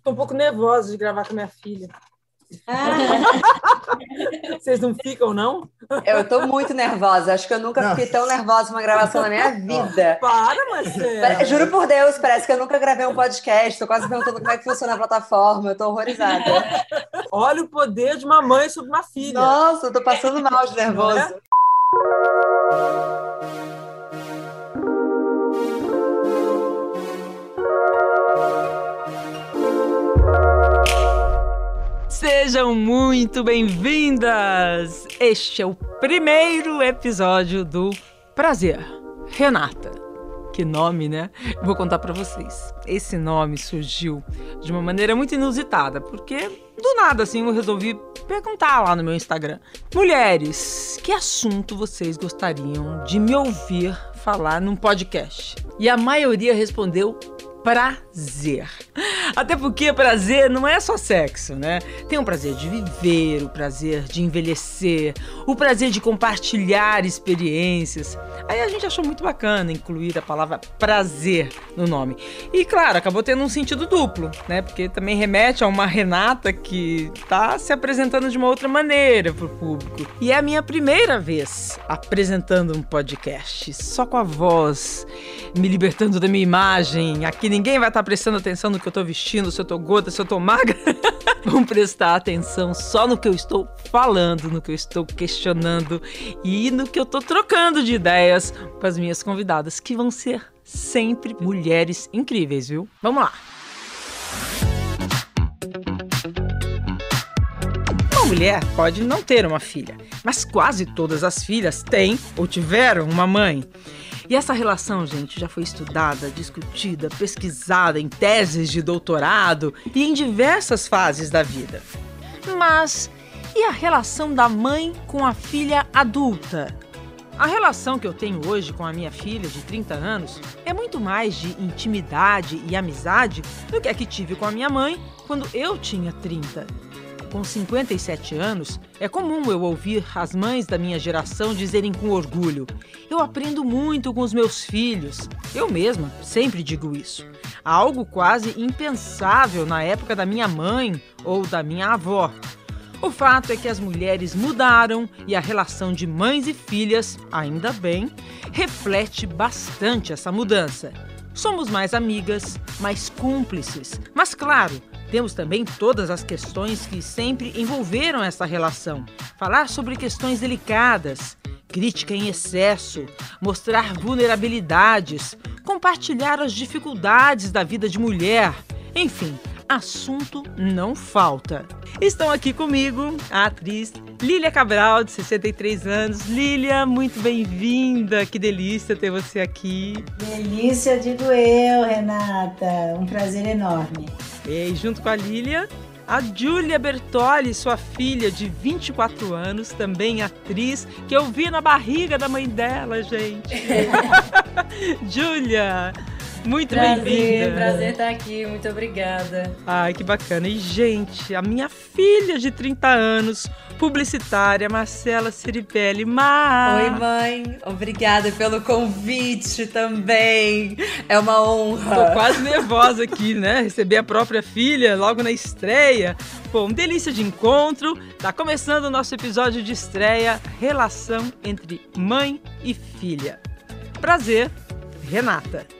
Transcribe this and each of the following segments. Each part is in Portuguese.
Estou um pouco nervosa de gravar com minha filha. Ah. Vocês não ficam, não? Eu estou muito nervosa. Acho que eu nunca não. fiquei tão nervosa numa gravação na minha vida. Para, Marcelo. Juro por Deus, parece que eu nunca gravei um podcast. Estou quase perguntando como é que funciona a plataforma. Eu estou horrorizada. Olha o poder de uma mãe sobre uma filha. Nossa, eu tô passando mal de nervoso. É? Sejam muito bem-vindas! Este é o primeiro episódio do Prazer, Renata. Que nome, né? Vou contar para vocês. Esse nome surgiu de uma maneira muito inusitada, porque do nada assim eu resolvi perguntar lá no meu Instagram: Mulheres, que assunto vocês gostariam de me ouvir falar num podcast? E a maioria respondeu prazer. Até porque prazer não é só sexo, né? Tem o prazer de viver, o prazer de envelhecer, o prazer de compartilhar experiências. Aí a gente achou muito bacana incluir a palavra prazer no nome. E claro, acabou tendo um sentido duplo, né? Porque também remete a uma Renata que tá se apresentando de uma outra maneira pro público. E é a minha primeira vez apresentando um podcast, só com a voz, me libertando da minha imagem aqui ninguém vai estar tá prestando atenção no que eu estou vestindo, se eu estou gorda, se eu estou magra. Vão prestar atenção só no que eu estou falando, no que eu estou questionando e no que eu estou trocando de ideias com as minhas convidadas, que vão ser sempre mulheres incríveis, viu? Vamos lá! Uma mulher pode não ter uma filha, mas quase todas as filhas têm ou tiveram uma mãe. E essa relação, gente, já foi estudada, discutida, pesquisada em teses de doutorado e em diversas fases da vida. Mas e a relação da mãe com a filha adulta? A relação que eu tenho hoje com a minha filha de 30 anos é muito mais de intimidade e amizade do que a que tive com a minha mãe quando eu tinha 30. Com 57 anos, é comum eu ouvir as mães da minha geração dizerem com orgulho: Eu aprendo muito com os meus filhos. Eu mesma sempre digo isso. Algo quase impensável na época da minha mãe ou da minha avó. O fato é que as mulheres mudaram e a relação de mães e filhas, ainda bem, reflete bastante essa mudança. Somos mais amigas, mais cúmplices, mas claro, temos também todas as questões que sempre envolveram essa relação. Falar sobre questões delicadas, crítica em excesso, mostrar vulnerabilidades, compartilhar as dificuldades da vida de mulher. Enfim, assunto não falta. Estão aqui comigo a atriz Lília Cabral, de 63 anos. Lília, muito bem-vinda. Que delícia ter você aqui. Delícia, digo eu, Renata. Um prazer enorme. E junto com a Lília, a Giulia Bertoli, sua filha de 24 anos, também atriz, que eu vi na barriga da mãe dela, gente. Giulia, muito bem-vinda. Prazer estar aqui, muito obrigada. Ai, que bacana. E, gente, a minha filha de 30 anos, publicitária, Marcela Ciripelli. Ma. Oi, mãe. Obrigada pelo convite também. É uma honra. Tô quase nervosa aqui, né? Receber a própria filha logo na estreia. Bom, delícia de encontro. Tá começando o nosso episódio de estreia, relação entre mãe e filha. Prazer, Renata.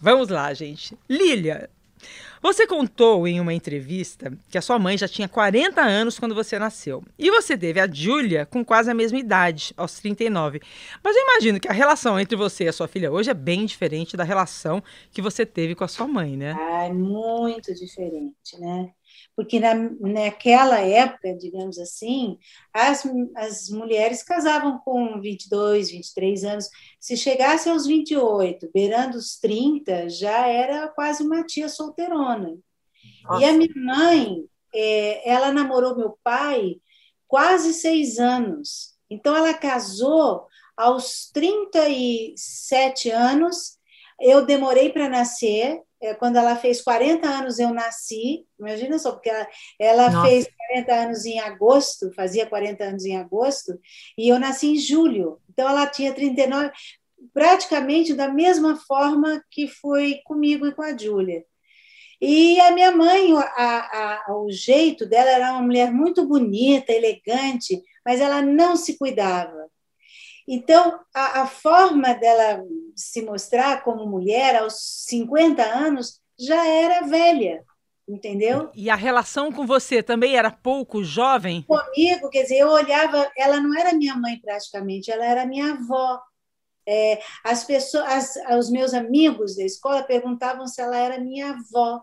Vamos lá, gente. Lilia, você contou em uma entrevista que a sua mãe já tinha 40 anos quando você nasceu. E você teve a Júlia com quase a mesma idade, aos 39. Mas eu imagino que a relação entre você e a sua filha hoje é bem diferente da relação que você teve com a sua mãe, né? Ah, é muito diferente, né? Porque na, naquela época, digamos assim, as, as mulheres casavam com 22, 23 anos. Se chegasse aos 28, beirando os 30, já era quase uma tia solteirona. Nossa. E a minha mãe, é, ela namorou meu pai quase seis anos. Então, ela casou aos 37 anos. Eu demorei para nascer, quando ela fez 40 anos, eu nasci. Imagina só, porque ela, ela fez 40 anos em agosto, fazia 40 anos em agosto, e eu nasci em julho. Então, ela tinha 39, praticamente da mesma forma que foi comigo e com a Júlia. E a minha mãe, a, a, o jeito dela era uma mulher muito bonita, elegante, mas ela não se cuidava. Então, a, a, forma dela se mostrar como mulher aos 50 anos já era velha, entendeu? E a relação com você também era pouco jovem? Comigo, quer dizer, eu olhava, ela não era minha mãe praticamente, ela era minha avó. É, as pessoas, as, os meus amigos da escola perguntavam se ela era minha avó.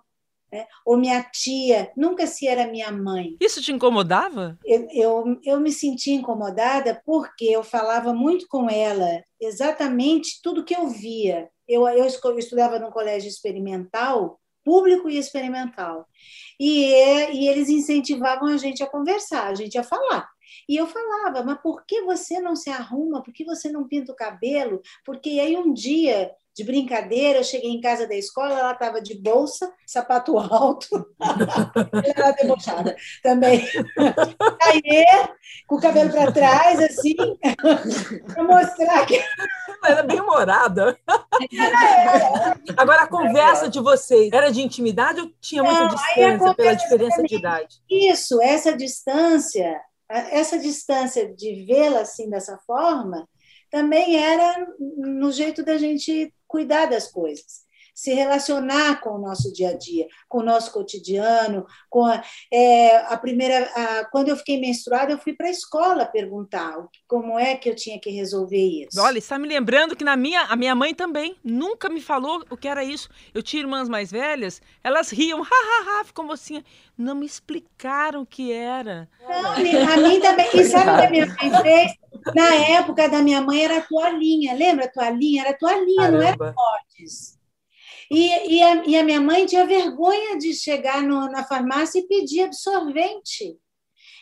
Né? Ou minha tia, nunca se era minha mãe. Isso te incomodava? Eu, eu, eu me sentia incomodada porque eu falava muito com ela exatamente tudo que eu via. Eu, eu estudava num colégio experimental, público e experimental. E, e eles incentivavam a gente a conversar, a gente a falar. E eu falava, mas por que você não se arruma? Por que você não pinta o cabelo? Porque aí um dia de brincadeira, eu cheguei em casa da escola, ela estava de bolsa, sapato alto, ela debochada também. Aí, com o cabelo para trás, assim, para mostrar que. Era bem humorada. Agora, a conversa de vocês era de intimidade ou tinha muita Não, distância pela diferença de idade? Isso, essa distância, essa distância de vê-la assim dessa forma, também era no jeito da gente cuidar das coisas, se relacionar com o nosso dia a dia, com o nosso cotidiano, com a, é, a primeira, a, quando eu fiquei menstruada, eu fui para a escola perguntar como é que eu tinha que resolver isso. Olha, está me lembrando que na minha, a minha mãe também nunca me falou o que era isso. Eu tinha irmãs mais velhas, elas riam, ha, ha, ha, ficou mocinha. Não me explicaram o que era. Não, a mim também. E sabe o que a minha mãe fez? Na época da minha mãe era toalhinha, lembra toalhinha? Era toalhinha, Caramba. não era potes. E, e, a, e a minha mãe tinha vergonha de chegar no, na farmácia e pedir absorvente.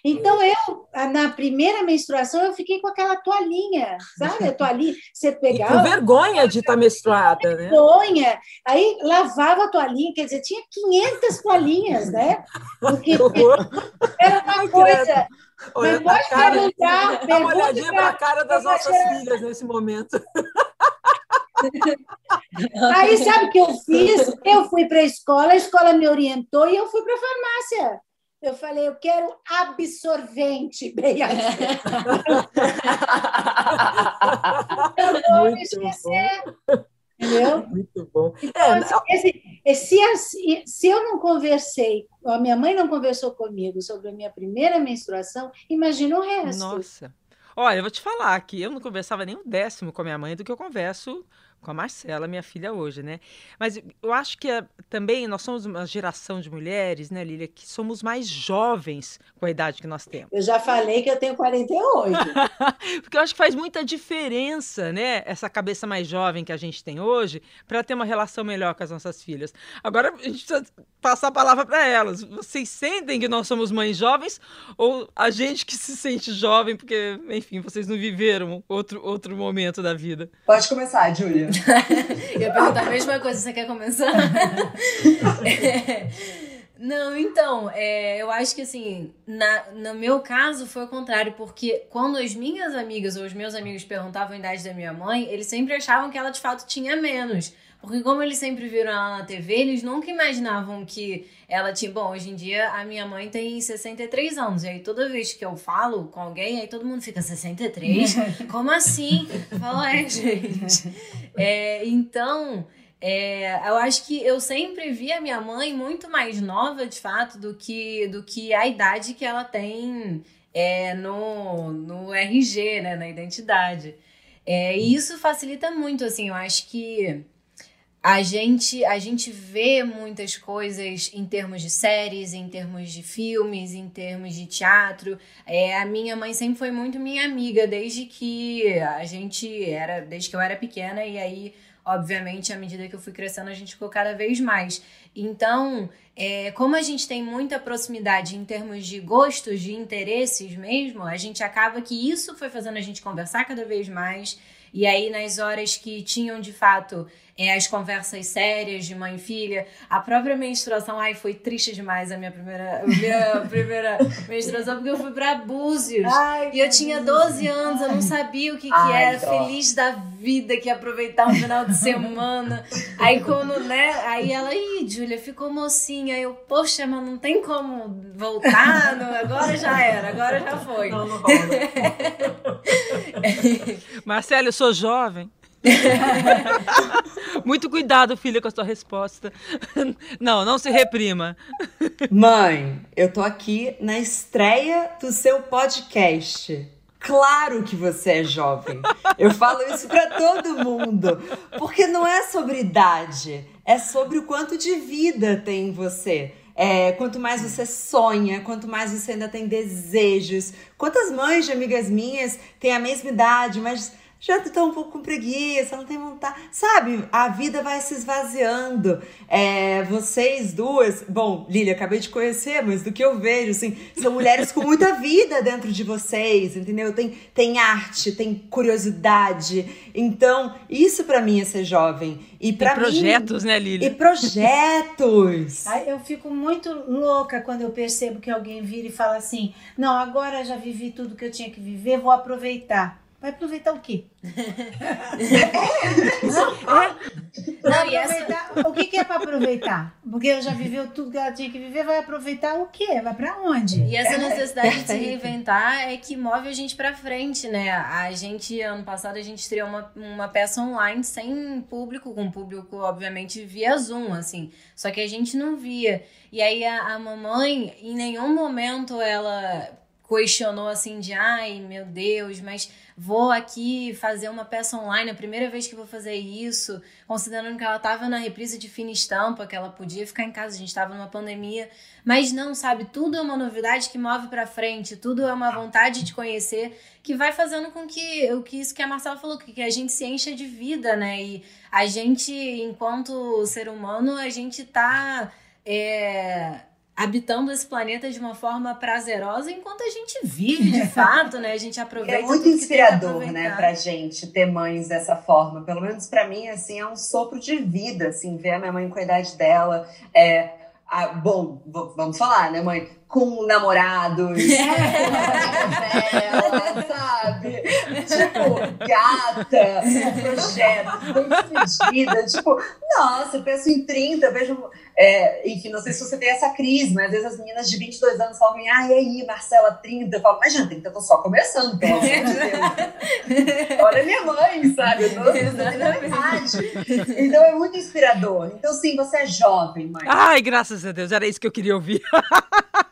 Então, eu, na primeira menstruação, eu fiquei com aquela toalhinha, sabe? A toalhinha, você pegava... E com vergonha de estar tá menstruada, né? Vergonha. Aí, lavava a toalhinha, quer dizer, tinha 500 toalhinhas, né? Porque era uma Ai, coisa... Olha, Mas pode cara, perguntar. Dá uma olhadinha para a cara das nossas filhas nesse momento. Aí, sabe o que eu fiz? Eu fui para a escola, a escola me orientou e eu fui para a farmácia. Eu falei, eu quero absorvente, bem assim. eu vou me esquecer. Entendeu? Muito bom. Então, é, assim, esse, se, se eu não conversei, a minha mãe não conversou comigo sobre a minha primeira menstruação, imagina o resto. Nossa. Olha, eu vou te falar que eu não conversava nem um décimo com a minha mãe do que eu converso com a Marcela, minha filha hoje, né? Mas eu acho que eh, também nós somos uma geração de mulheres, né, Lília, que somos mais jovens com a idade que nós temos. Eu já falei que eu tenho 48. Porque eu acho que faz muita diferença, né, essa cabeça mais jovem que a gente tem hoje, para ter uma relação melhor com as nossas filhas. Agora a gente precisa passar a palavra para elas. Vocês sentem que nós somos mães jovens ou a gente que se sente jovem porque, enfim, vocês não viveram outro outro momento da vida? Pode começar, Júlia. eu ia perguntar a mesma coisa, você quer começar? não, então, é, eu acho que assim, na, no meu caso foi o contrário, porque quando as minhas amigas ou os meus amigos perguntavam a idade da minha mãe, eles sempre achavam que ela de fato tinha menos. Porque como eles sempre viram ela na TV, eles nunca imaginavam que ela tinha... Bom, hoje em dia a minha mãe tem 63 anos. E aí toda vez que eu falo com alguém, aí todo mundo fica, 63? Como assim? Eu falo, é, gente. É, então... É, eu acho que eu sempre vi a minha mãe muito mais nova, de fato, do que, do que a idade que ela tem é, no, no RG, né, na identidade. É, e isso facilita muito, assim, eu acho que a gente, a gente vê muitas coisas em termos de séries, em termos de filmes, em termos de teatro. É, a minha mãe sempre foi muito minha amiga, desde que a gente era, desde que eu era pequena, e aí obviamente, à medida que eu fui crescendo, a gente ficou cada vez mais. Então, é, como a gente tem muita proximidade em termos de gostos, de interesses mesmo, a gente acaba que isso foi fazendo a gente conversar cada vez mais. E aí, nas horas que tinham de fato é, as conversas sérias de mãe e filha. A própria menstruação, ai, foi triste demais a minha primeira, a minha primeira menstruação, porque eu fui pra Búzios. Ai, e eu tinha 12 anos, eu não sabia o que, que era, feliz da vida, que ia aproveitar um final de semana. Aí quando, né, aí ela, ih, Júlia, ficou mocinha. Eu, poxa, mas não tem como voltar, não, agora já era, agora já foi. Não, não rola. Marcelo, eu sou jovem. Muito cuidado, filha, com a sua resposta. Não, não se reprima. Mãe, eu tô aqui na estreia do seu podcast. Claro que você é jovem. Eu falo isso para todo mundo, porque não é sobre idade, é sobre o quanto de vida tem em você. É, quanto mais você sonha, quanto mais você ainda tem desejos. Quantas mães de amigas minhas têm a mesma idade, mas já estão um pouco com preguiça, não tem vontade. Sabe, a vida vai se esvaziando. É, vocês duas, bom, Lília, acabei de conhecer, mas do que eu vejo, assim, são mulheres com muita vida dentro de vocês, entendeu? Tem, tem arte, tem curiosidade. Então, isso para mim é ser jovem. E para projetos, né, Lília? E projetos. eu fico muito louca quando eu percebo que alguém vira e fala assim: não, agora já vivi tudo que eu tinha que viver, vou aproveitar. Vai aproveitar o quê? Não, vai aproveitar, essa... O que, que é para aproveitar? Porque eu já viveu tudo que ela tinha que viver, vai aproveitar o quê? Vai para onde? E essa necessidade de se reinventar é que move a gente para frente, né? A gente, ano passado, a gente estreou uma, uma peça online sem público, com público, obviamente, via Zoom, assim. Só que a gente não via. E aí a, a mamãe, em nenhum momento, ela questionou assim de ai meu Deus, mas vou aqui fazer uma peça online, a primeira vez que vou fazer isso, considerando que ela estava na reprise de fina estampa, que ela podia ficar em casa, a gente estava numa pandemia, mas não, sabe, tudo é uma novidade que move para frente, tudo é uma vontade de conhecer que vai fazendo com que o que isso que a Marcela falou, que a gente se encha de vida, né? E a gente, enquanto ser humano, a gente tá é, habitando esse planeta de uma forma prazerosa enquanto a gente vive de fato, né? A gente aproveita. É muito inspirador, né, pra gente ter mães dessa forma. Pelo menos para mim, assim, é um sopro de vida, assim, ver a minha mãe com a idade dela. É, a, bom, vamos falar, né, mãe? Com namorados, com sabe? Tipo, gata, projeto, bem despedida. Tipo, nossa, eu penso em 30, vejo é, enfim, não sei se você tem essa crise, mas às vezes as meninas de 22 anos falam, ah, e aí, Marcela, 30? Eu falo, mas já 30, eu tô só começando, pelo amor de Deus. Olha minha mãe, sabe? Eu tô na metade. Então é muito inspirador. Então, sim, você é jovem, mãe. Ai, graças a Deus, era isso que eu queria ouvir.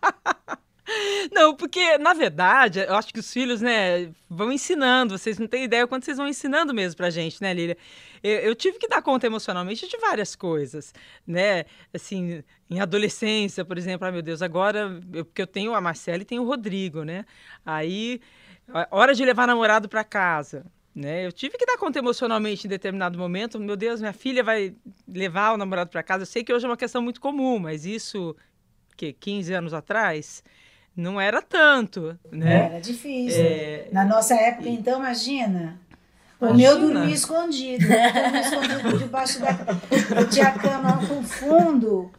Não, porque, na verdade, eu acho que os filhos, né, vão ensinando. Vocês não têm ideia quando vocês vão ensinando mesmo pra gente, né, Lília? Eu, eu, tive que dar conta emocionalmente de várias coisas, né? Assim, em adolescência, por exemplo, ah, meu Deus, agora, eu, porque eu tenho a Marcela e tenho o Rodrigo, né? Aí, hora de levar namorado para casa. Né? Eu tive que dar conta emocionalmente em determinado momento. Meu Deus, minha filha vai levar o namorado para casa. Eu sei que hoje é uma questão muito comum, mas isso, que 15 anos atrás, não era tanto, né? Era difícil. É... Na nossa época, então, imagina. O meu dormia escondido. Eu dormia escondido debaixo da Eu tinha a cama com fundo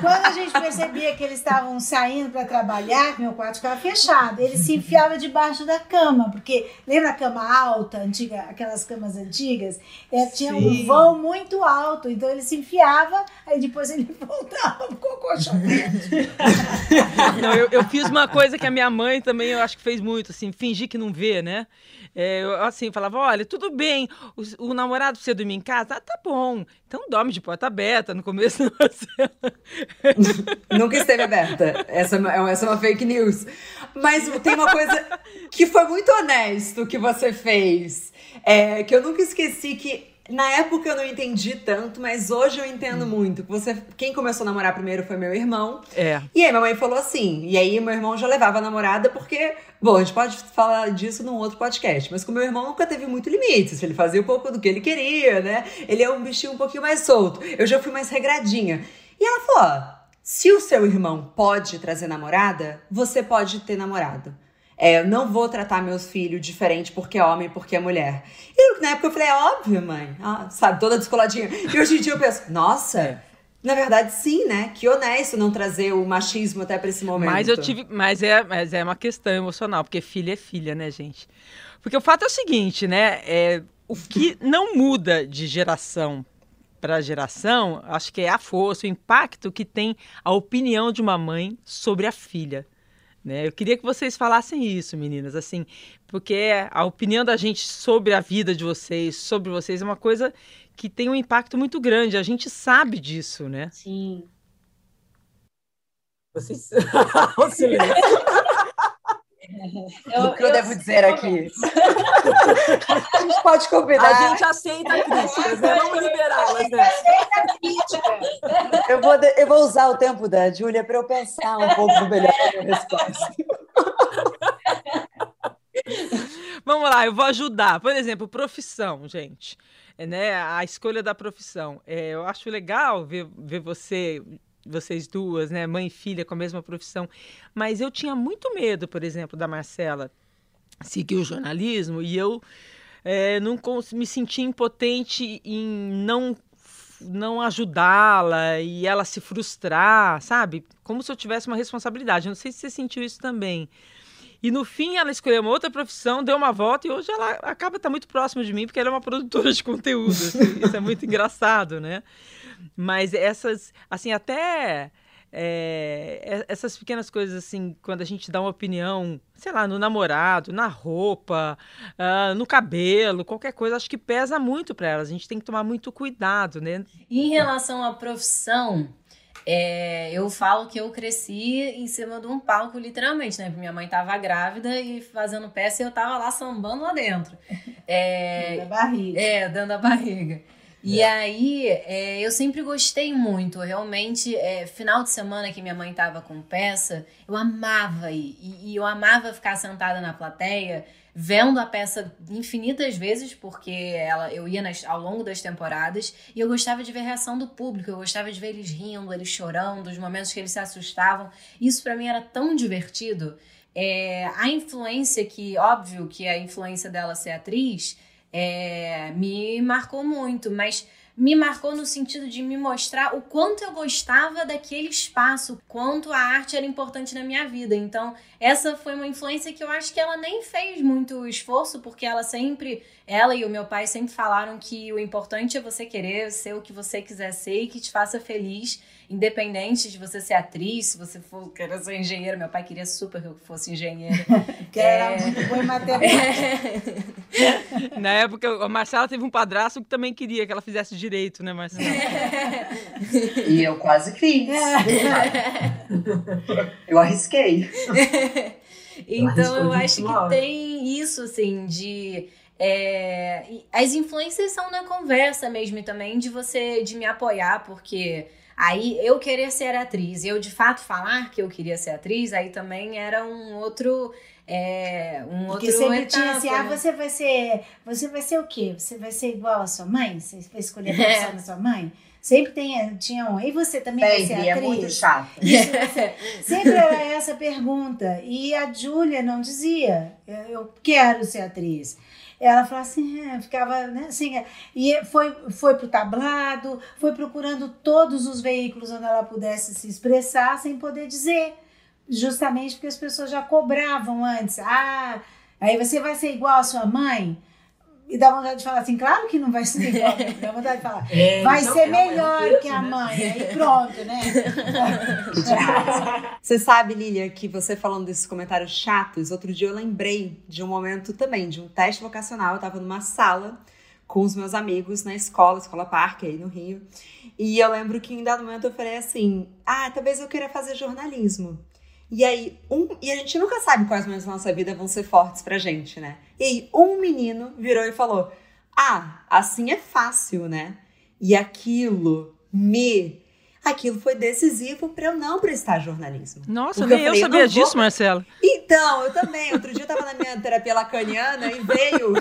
quando a gente percebia que eles estavam saindo para trabalhar, meu quarto ficava fechado. Ele se enfiava debaixo da cama, porque lembra a cama alta, antiga, aquelas camas antigas? É, tinha Sim. um vão muito alto, então ele se enfiava, aí depois ele voltava com o colchonete. Não, eu, eu fiz uma coisa que a minha mãe também, eu acho que fez muito, assim, fingir que não vê, né? É, eu, assim, falava, olha, tudo bem, o, o namorado precisa dormir em casa? Ah, tá bom. Então dorme de porta aberta no começo. Nunca esteve aberta. Essa, é essa é uma fake news. Mas tem uma coisa que foi muito honesto que você fez. É, que eu nunca esqueci que na época eu não entendi tanto, mas hoje eu entendo muito. Você, quem começou a namorar primeiro foi meu irmão. É. E aí minha mãe falou assim. E aí meu irmão já levava a namorada porque, bom, a gente pode falar disso num outro podcast, mas com meu irmão nunca teve muito limites. Ele fazia um pouco do que ele queria, né? Ele é um bichinho um pouquinho mais solto. Eu já fui mais regradinha. E ela falou: se o seu irmão pode trazer namorada, você pode ter namorado. É, eu não vou tratar meus filhos diferente porque é homem, porque é mulher. E na época eu falei, é óbvio, mãe. Ah, sabe, toda descoladinha. E hoje em dia eu penso, nossa, na verdade, sim, né? Que honesto não trazer o machismo até para esse momento. Mas eu tive. Mas é, mas é uma questão emocional, porque filha é filha, né, gente? Porque o fato é o seguinte, né? É, o que não muda de geração para geração, acho que é a força, o impacto que tem a opinião de uma mãe sobre a filha. Né? Eu queria que vocês falassem isso, meninas, assim, porque a opinião da gente sobre a vida de vocês, sobre vocês, é uma coisa que tem um impacto muito grande. A gente sabe disso, né? Sim. Vocês. Eu, o que eu, eu devo dizer aqui? a gente pode combinar. A gente aceita críticas, né? Vamos liberá-las, né? Eu vou, eu vou usar o tempo da Júlia para eu pensar um pouco melhor na minha resposta. Vamos lá, eu vou ajudar. Por exemplo, profissão, gente. É, né, a escolha da profissão. É, eu acho legal ver, ver você vocês duas, né, mãe e filha com a mesma profissão. Mas eu tinha muito medo, por exemplo, da Marcela seguir o jornalismo e eu é, não me sentia impotente em não não ajudá-la e ela se frustrar, sabe? Como se eu tivesse uma responsabilidade. Eu não sei se você sentiu isso também. E no fim ela escolheu uma outra profissão, deu uma volta e hoje ela acaba tá muito próxima de mim porque ela é uma produtora de conteúdo. Assim, isso é muito engraçado, né? Mas essas, assim, até é, essas pequenas coisas, assim, quando a gente dá uma opinião, sei lá, no namorado, na roupa, uh, no cabelo, qualquer coisa, acho que pesa muito para elas. A gente tem que tomar muito cuidado, né? Em relação à profissão, é, eu falo que eu cresci em cima de um palco, literalmente, né? Minha mãe tava grávida e fazendo peça e eu tava lá sambando lá dentro. É, dando a barriga. É, dando a barriga. E é. aí, é, eu sempre gostei muito. Realmente, é, final de semana que minha mãe tava com peça, eu amava ir. E, e eu amava ficar sentada na plateia, vendo a peça infinitas vezes, porque ela, eu ia nas, ao longo das temporadas, e eu gostava de ver a reação do público, eu gostava de ver eles rindo, eles chorando, os momentos que eles se assustavam. Isso para mim era tão divertido. É, a influência que, óbvio que a influência dela ser atriz é, me marcou muito, mas me marcou no sentido de me mostrar o quanto eu gostava daquele espaço, quanto a arte era importante na minha vida. Então, essa foi uma influência que eu acho que ela nem fez muito esforço, porque ela sempre, ela e o meu pai sempre falaram que o importante é você querer ser o que você quiser ser e que te faça feliz independente de você ser atriz, se você for querer ser engenheiro, meu pai queria super que eu fosse engenheiro. que é... era muito bom em matemática. É... Na época, a Marcela teve um padrasto que também queria que ela fizesse direito, né, Marcela? E eu quase fiz. eu arrisquei. então, eu acho que tem isso, assim, de... É, as influências são na conversa mesmo também de você de me apoiar porque Aí eu querer ser atriz, eu de fato falar que eu queria ser atriz, aí também era um outro é, um Porque outro sempre etapa, tinha assim, ah, né? você vai ser, você vai ser o quê? Você vai ser igual a sua mãe? Você vai escolher a profissão da sua mãe? Sempre tem, tinha um, e você também vai ser atriz? é muito chato. sempre era essa pergunta. E a Júlia não dizia, eu quero ser atriz. Ela falava assim, é, ficava né, assim, é, e foi, foi pro tablado, foi procurando todos os veículos onde ela pudesse se expressar sem poder dizer, justamente porque as pessoas já cobravam antes. Ah, aí você vai ser igual a sua mãe? E dá vontade de falar assim, claro que não vai ser igual, dá vontade de falar, é, vai então, ser é melhor é que a né? mãe, aí pronto, né? você sabe, Lilia, que você falando desses comentários chatos, outro dia eu lembrei de um momento também, de um teste vocacional, eu tava numa sala com os meus amigos na escola, Escola Parque, aí no Rio, e eu lembro que em dado momento eu falei assim, ah, talvez eu queira fazer jornalismo. E aí, um. E a gente nunca sabe quais momentos da nossa vida vão ser fortes pra gente, né? E aí, um menino virou e falou: ah, assim é fácil, né? E aquilo me aquilo foi decisivo para eu não prestar jornalismo. Nossa, Porque nem eu, falei, eu sabia eu disso, vou... Marcela. Então, eu também. Outro dia eu tava na minha terapia lacaniana e veio.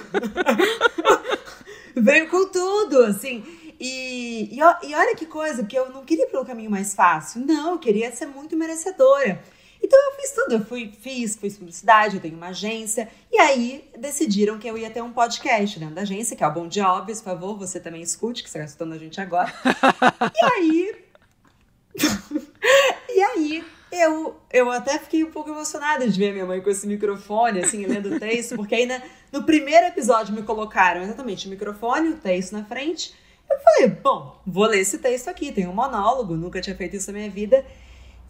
veio com tudo, assim. E, e, e, olha que coisa, porque eu não queria ir pelo caminho mais fácil. Não, eu queria ser muito merecedora. Então eu fiz tudo, eu fui, fiz, fiz publicidade, eu tenho uma agência. E aí decidiram que eu ia ter um podcast dentro da agência, que é o Bom Dia Óbvio, por favor, você também escute, que você está escutando a gente agora. e aí e aí, eu, eu até fiquei um pouco emocionada de ver minha mãe com esse microfone, assim, lendo o texto, porque aí no primeiro episódio me colocaram exatamente o microfone, o texto na frente. Eu falei, bom, vou ler esse texto aqui, tem um monólogo, nunca tinha feito isso na minha vida.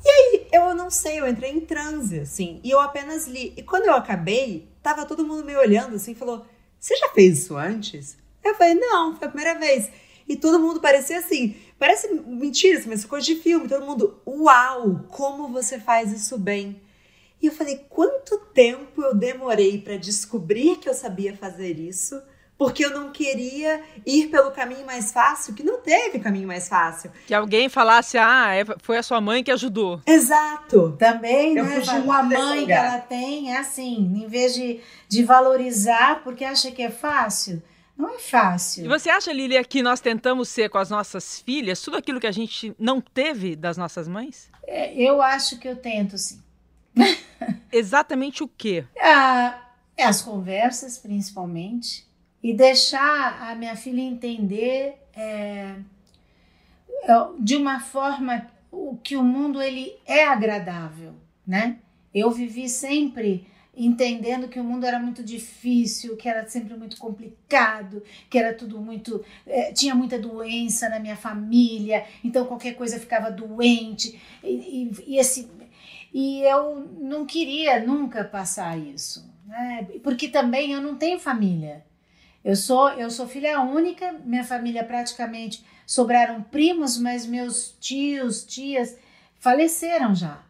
E aí, eu não sei, eu entrei em transe, assim, e eu apenas li. E quando eu acabei, tava todo mundo me olhando, assim, falou, você já fez isso antes? Eu falei, não, foi a primeira vez. E todo mundo parecia assim, Parece mentira, assim, mas coisa de filme. Todo mundo, uau, como você faz isso bem. E eu falei, quanto tempo eu demorei para descobrir que eu sabia fazer isso? Porque eu não queria ir pelo caminho mais fácil, que não teve caminho mais fácil. Que alguém falasse, ah, é, foi a sua mãe que ajudou. Exato. Também, eu né? Uma mãe que ela tem é assim, em vez de, de valorizar porque acha que é fácil, não é fácil. E você acha, Lilia, que nós tentamos ser com as nossas filhas tudo aquilo que a gente não teve das nossas mães? É, eu acho que eu tento, sim. Exatamente o quê? Ah, as conversas, principalmente. E deixar a minha filha entender é, de uma forma que o mundo ele é agradável, né? Eu vivi sempre entendendo que o mundo era muito difícil, que era sempre muito complicado, que era tudo muito. É, tinha muita doença na minha família, então qualquer coisa ficava doente. E, e, e, esse, e eu não queria nunca passar isso, né? porque também eu não tenho família. Eu sou, eu sou filha única, minha família praticamente sobraram primos, mas meus tios, tias faleceram já.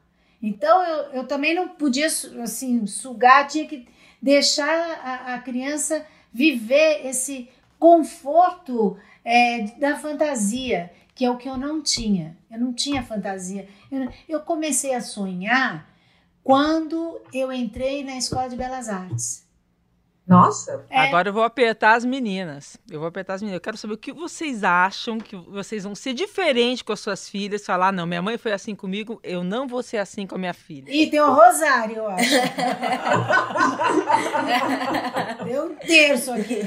Então eu, eu também não podia assim sugar, tinha que deixar a, a criança viver esse conforto é, da fantasia, que é o que eu não tinha. Eu não tinha fantasia. Eu, eu comecei a sonhar quando eu entrei na escola de belas artes. Nossa! É. Agora eu vou apertar as meninas. Eu vou apertar as meninas. Eu quero saber o que vocês acham que vocês vão ser diferente com as suas filhas. Falar, não, minha mãe foi assim comigo, eu não vou ser assim com a minha filha. E tem o Rosário, eu acho. Deu um terço aqui.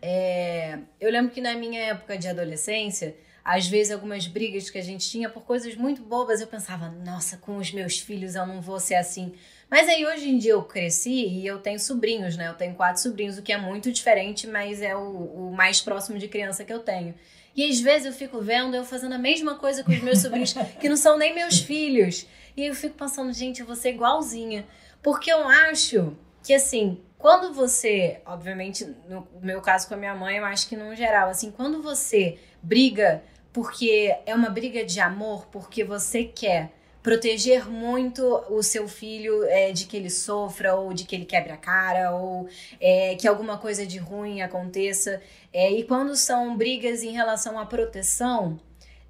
É, eu lembro que na minha época de adolescência, às vezes algumas brigas que a gente tinha por coisas muito bobas, eu pensava, nossa, com os meus filhos eu não vou ser assim. Mas aí hoje em dia eu cresci e eu tenho sobrinhos, né? Eu tenho quatro sobrinhos, o que é muito diferente, mas é o, o mais próximo de criança que eu tenho. E às vezes eu fico vendo eu fazendo a mesma coisa com os meus sobrinhos, que não são nem meus filhos. E eu fico pensando, gente, eu vou ser igualzinha. Porque eu acho que, assim, quando você, obviamente, no meu caso com a minha mãe, eu acho que no geral, assim, quando você briga porque é uma briga de amor, porque você quer proteger muito o seu filho é, de que ele sofra ou de que ele quebre a cara ou é, que alguma coisa de ruim aconteça. É, e quando são brigas em relação à proteção,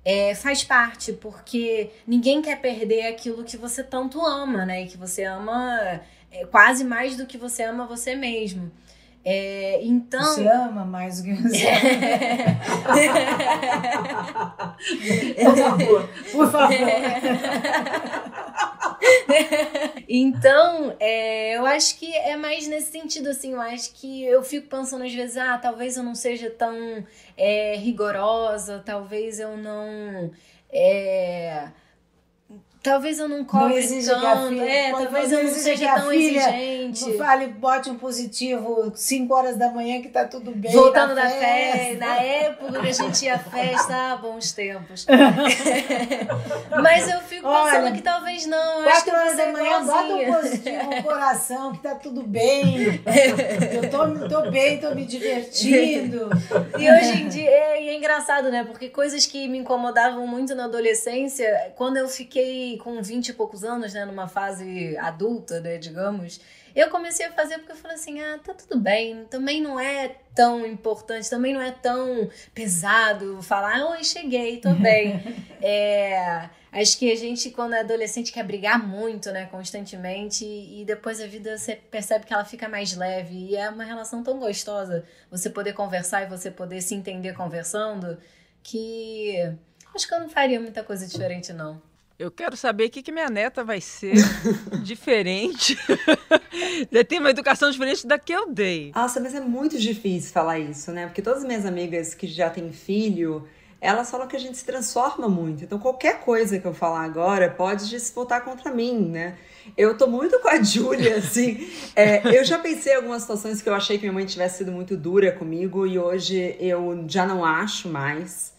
é, faz parte, porque ninguém quer perder aquilo que você tanto ama, né? E que você ama é, quase mais do que você ama você mesmo. É, então. Você ama mais do que você Por favor. Por favor. então, é, eu acho que é mais nesse sentido, assim. Eu acho que eu fico pensando às vezes, ah, talvez eu não seja tão é, rigorosa, talvez eu não. Talvez eu não cobre não tanto, filha, é, talvez eu não seja tão exigente. Fale, bote um positivo 5 horas da manhã que tá tudo bem. Voltando da festa. na época que a gente ia à festa, ah, bons tempos. Mas eu fico Olha, pensando que talvez não. 4 horas da manhã, bota um positivo no coração que tá tudo bem. eu tô, tô bem, tô me divertindo. E hoje em dia é, é engraçado, né? Porque coisas que me incomodavam muito na adolescência, quando eu fiquei com 20 e poucos anos, né, numa fase adulta, né, digamos, Eu comecei a fazer porque eu falei assim: ah, tá tudo bem, também não é tão importante, também não é tão pesado falar, oi, cheguei, tô bem. é, acho que a gente, quando é adolescente, quer brigar muito, né, constantemente, e depois a vida você percebe que ela fica mais leve, e é uma relação tão gostosa você poder conversar e você poder se entender conversando, que acho que eu não faria muita coisa diferente, não. Eu quero saber o que, que minha neta vai ser diferente. Tem uma educação diferente da que eu dei. Nossa, mas é muito difícil falar isso, né? Porque todas as minhas amigas que já têm filho, elas falam que a gente se transforma muito. Então, qualquer coisa que eu falar agora pode voltar contra mim, né? Eu tô muito com a Júlia, assim. É, eu já pensei em algumas situações que eu achei que minha mãe tivesse sido muito dura comigo e hoje eu já não acho mais.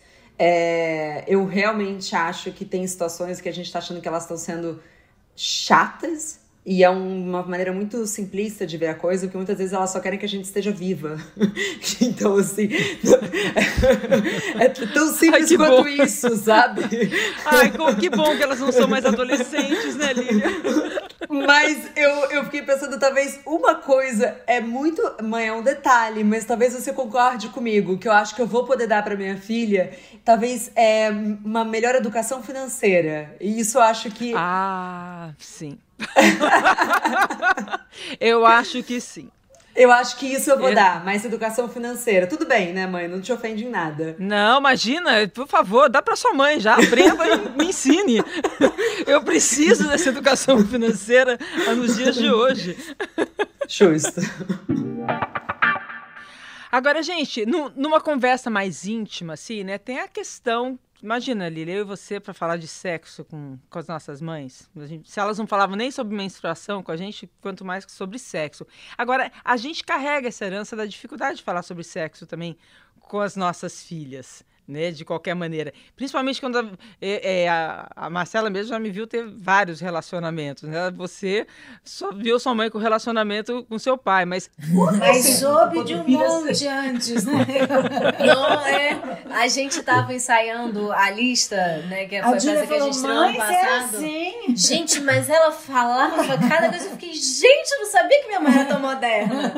É, eu realmente acho que tem situações que a gente está achando que elas estão sendo chatas e é uma maneira muito simplista de ver a coisa, porque muitas vezes elas só querem que a gente esteja viva. então, assim. é tão simples Ai, quanto bom. isso, sabe? Ai, que bom que elas não são mais adolescentes, né, Lívia? Mas eu, eu fiquei pensando, talvez uma coisa é muito. Mãe, é um detalhe, mas talvez você concorde comigo, que eu acho que eu vou poder dar para minha filha, talvez é uma melhor educação financeira. E isso eu acho que. Ah, sim. eu acho que sim. Eu acho que isso eu vou é. dar, mais educação financeira. Tudo bem, né, mãe? Não te ofende em nada. Não, imagina, por favor, dá para sua mãe já, aprenda e me ensine. Eu preciso dessa educação financeira nos dias de hoje. Justo. Agora, gente, numa conversa mais íntima, assim, né, tem a questão Imagina, Lili, eu e você para falar de sexo com, com as nossas mães. Gente, se elas não falavam nem sobre menstruação com a gente, quanto mais sobre sexo. Agora, a gente carrega essa herança da dificuldade de falar sobre sexo também com as nossas filhas né, de qualquer maneira. Principalmente quando a, é, é, a, a, Marcela mesmo já me viu ter vários relacionamentos. Né? Você só viu sua mãe com relacionamento com seu pai, mas. Mas soube de um monte antes, né? Não, é. A gente estava ensaiando a lista, né? Que foi a peça que a gente estreou ano passado. Assim. Gente, mas ela falava cada coisa. Eu fiquei, gente, eu não sabia que minha mãe era tão moderna.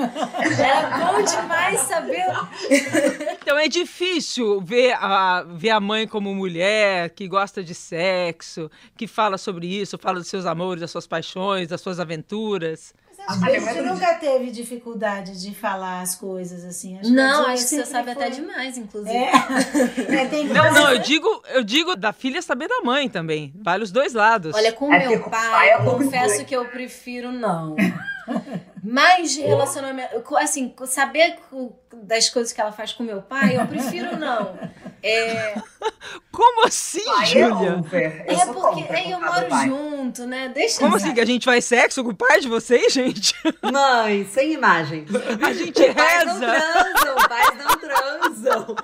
Era bom demais saber. Então é difícil ver a, ver a mãe como mulher, que gosta de sexo, que fala sobre isso, fala dos seus amores, das suas paixões, das suas aventuras. Mas que gente nunca teve dificuldade de falar as coisas assim. Acho não, acho que você sabe foi... até demais, inclusive. É. é, não, não, eu digo, eu digo da filha saber da mãe também. Vale os dois lados. Olha, com é meu pai, eu confesso que eu prefiro não. Mais de relacionamento. Assim, saber das coisas que ela faz com meu pai, eu prefiro não. É... Como assim, Júlia? É, é porque aí eu moro junto, né? Deixa Como assim? Que a gente faz sexo com o pai de vocês, gente? Mãe, sem imagem. A gente reza. Pais não transam, pais não transam.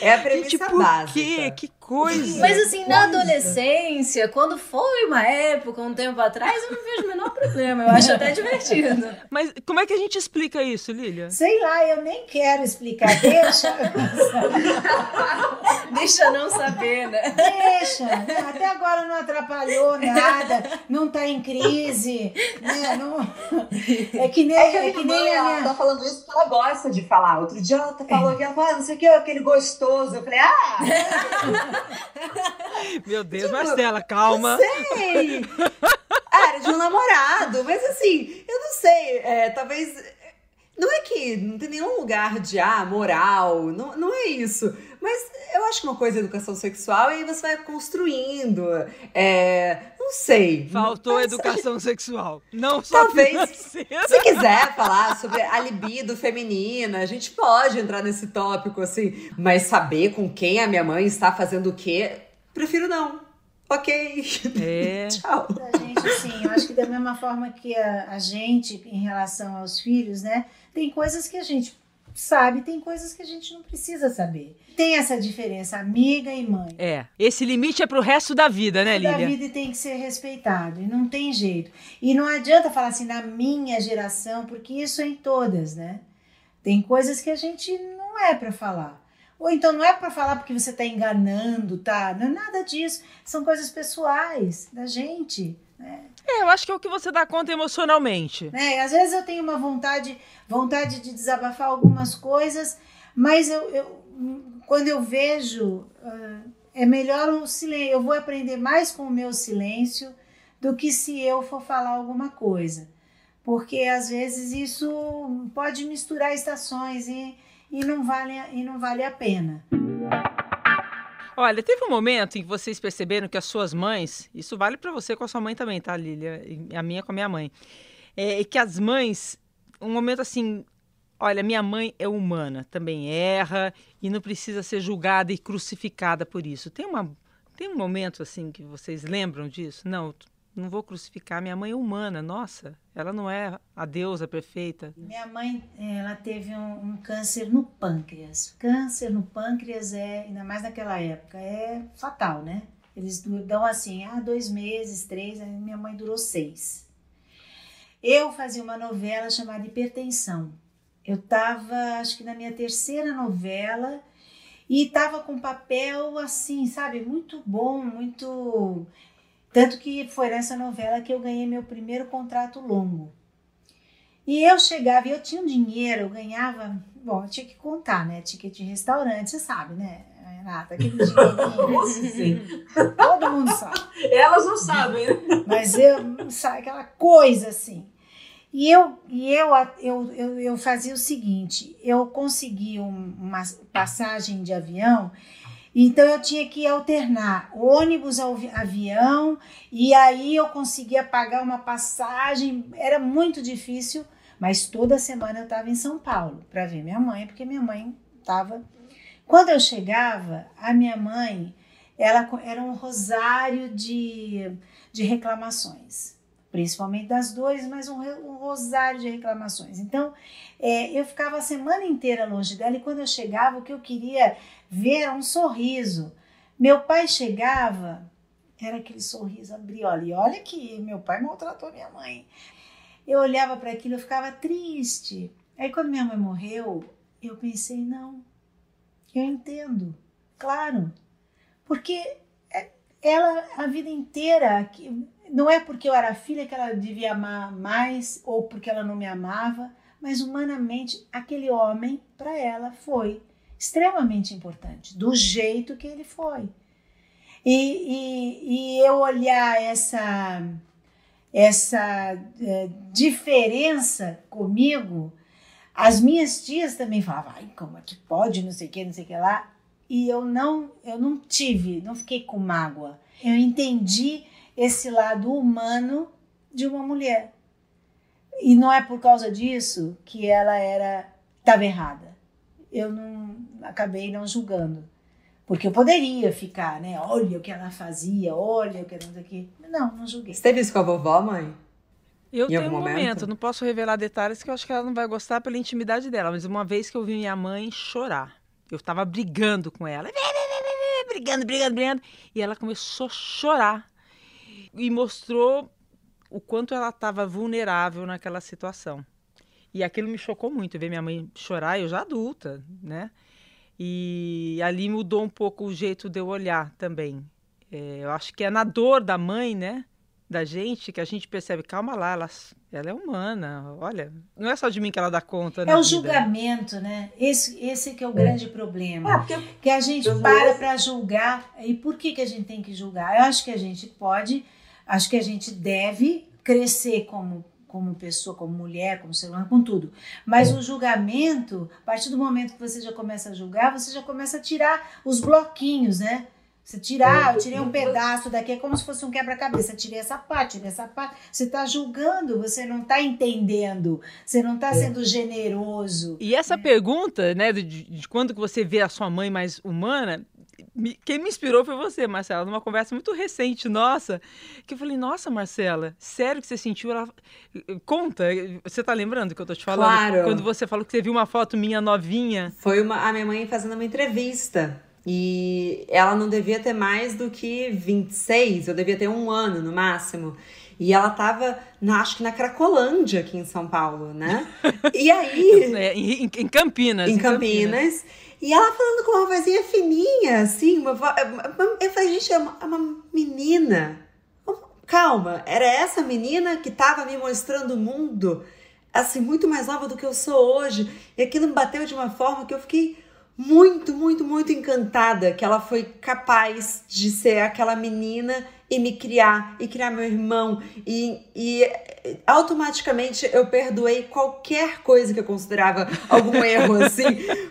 É a premissa Gente, por básica. quê? Que coisa. Mas assim, na adolescência, quando foi uma época, um tempo atrás, eu não vejo o menor problema. Eu acho até divertido. Mas como é que a gente explica isso, Lilia? Sei lá, eu nem quero explicar. Deixa. Deixa não saber, né? Deixa. Até agora não atrapalhou nada. Não tá em crise. Né? Não... É que nem, é que, é que nem a minha... Ela tá falando isso porque ela gosta de falar. Outro dia ela tá falou que ela fala, não sei o que, aquele gostoso. Eu falei, ah! Meu Deus, tipo, Marcela, calma. Não sei. Era de um namorado, mas assim, eu não sei. É, talvez. Não é que não tem nenhum lugar de ah, moral, não, não é isso. Mas eu acho que uma coisa é educação sexual e aí você vai construindo. É, não sei. Faltou mas, educação sexual. Não só Talvez, se quiser falar sobre a libido feminina, a gente pode entrar nesse tópico, assim. Mas saber com quem a minha mãe está fazendo o quê, prefiro não. Ok. É. Tchau. A gente, assim, eu acho que da mesma forma que a, a gente, em relação aos filhos, né? Tem coisas que a gente sabe, tem coisas que a gente não precisa saber. Tem essa diferença, amiga e mãe. É, esse limite é pro resto da vida, né, Lívia? Da vida tem que ser respeitado, e não tem jeito. E não adianta falar assim, na minha geração, porque isso é em todas, né? Tem coisas que a gente não é para falar. Ou então não é para falar porque você está enganando, tá? Não é nada disso. São coisas pessoais da gente. É, eu acho que é o que você dá conta emocionalmente. Né? Às vezes eu tenho uma vontade, vontade de desabafar algumas coisas, mas eu, eu quando eu vejo, uh, é melhor o silêncio. Eu vou aprender mais com o meu silêncio do que se eu for falar alguma coisa. Porque às vezes isso pode misturar estações e, e, não, vale, e não vale a pena. Olha, teve um momento em que vocês perceberam que as suas mães, isso vale para você com a sua mãe também, tá, Lília? A minha com a minha mãe. É que as mães, um momento assim, olha, minha mãe é humana, também erra e não precisa ser julgada e crucificada por isso. Tem uma tem um momento assim que vocês lembram disso? Não, não vou crucificar. Minha mãe é humana, nossa, ela não é a deusa perfeita. Minha mãe, ela teve um, um, câncer no pâncreas. Câncer no pâncreas é, ainda mais naquela época, é fatal, né? Eles dão assim, ah, dois meses, três, aí minha mãe durou seis. Eu fazia uma novela chamada Hipertensão. Eu estava, acho que na minha terceira novela, e estava com papel assim, sabe, muito bom, muito tanto que foi nessa novela que eu ganhei meu primeiro contrato longo. E eu chegava, eu tinha um dinheiro, eu ganhava, bom, eu tinha que contar, né? Ticket de restaurante, você sabe, né, Renata? Aquele dinheirinho. Todo mundo sabe. Elas não sabem, né? Mas eu, sabe, aquela coisa assim. E eu, e eu, eu, eu, eu fazia o seguinte: eu consegui um, uma passagem de avião então eu tinha que alternar ônibus ao avião e aí eu conseguia pagar uma passagem, era muito difícil, mas toda semana eu estava em São Paulo para ver minha mãe, porque minha mãe estava. Quando eu chegava, a minha mãe ela era um rosário de, de reclamações, principalmente das dores, mas um, um rosário de reclamações. Então é, eu ficava a semana inteira longe dela e quando eu chegava, o que eu queria ver um sorriso. Meu pai chegava, era aquele sorriso abrir, olha, e olha que meu pai maltratou minha mãe. Eu olhava para aquilo, eu ficava triste. Aí quando minha mãe morreu, eu pensei, não, eu entendo, claro, porque é, ela a vida inteira, não é porque eu era filha que ela devia amar mais ou porque ela não me amava, mas humanamente aquele homem para ela foi extremamente importante, do jeito que ele foi. E, e, e eu olhar essa, essa é, diferença comigo, as minhas tias também falavam, ai, como é que pode, não sei o que, não sei o que lá. E eu não, eu não tive, não fiquei com mágoa. Eu entendi esse lado humano de uma mulher. E não é por causa disso que ela era estava errada eu não acabei não julgando. Porque eu poderia ficar, né? Olha o que ela fazia, olha o que ela aqui. Não, não julguei. Você teve isso com a vovó, mãe? Eu em tenho um momento? momento, não posso revelar detalhes que eu acho que ela não vai gostar pela intimidade dela, mas uma vez que eu vi minha mãe chorar, eu estava brigando com ela, brigando, brigando, brigando, e ela começou a chorar e mostrou o quanto ela estava vulnerável naquela situação. E aquilo me chocou muito, ver minha mãe chorar, eu já adulta, né? E ali mudou um pouco o jeito de eu olhar também. É, eu acho que é na dor da mãe, né? Da gente, que a gente percebe, calma lá, ela, ela é humana. Olha, não é só de mim que ela dá conta. É o vida. julgamento, né? Esse, esse que é o é. grande problema. É, porque... Que a gente para para julgar. E por que, que a gente tem que julgar? Eu acho que a gente pode, acho que a gente deve crescer como como pessoa, como mulher, como ser humano, com tudo. Mas é. o julgamento, a partir do momento que você já começa a julgar, você já começa a tirar os bloquinhos, né? Você tirar, é. eu tirei um pedaço daqui, é como se fosse um quebra-cabeça. Tirei essa parte, tirei essa parte. Você está julgando, você não está entendendo, você não está é. sendo generoso. E essa pergunta, né, de, de, quando que você vê a sua mãe mais humana, me, quem me inspirou foi você, Marcela, numa conversa muito recente nossa, que eu falei, nossa, Marcela, sério que você sentiu? Ela... Conta, você tá lembrando que eu tô te falando? Claro. Quando você falou que você viu uma foto minha novinha. Foi uma, a minha mãe fazendo uma entrevista. E ela não devia ter mais do que 26, eu devia ter um ano no máximo. E ela tava, na, acho que na Cracolândia, aqui em São Paulo, né? E aí. É, em, em, Campinas. Em, em Campinas. Campinas. E ela falando com uma vozinha fininha, assim, uma voz. Eu falei, gente, é uma, é uma menina. calma, era essa menina que estava me mostrando o mundo, assim, muito mais nova do que eu sou hoje. E aquilo me bateu de uma forma que eu fiquei muito, muito, muito encantada que ela foi capaz de ser aquela menina e me criar, e criar meu irmão, e, e automaticamente eu perdoei qualquer coisa que eu considerava algum erro, assim,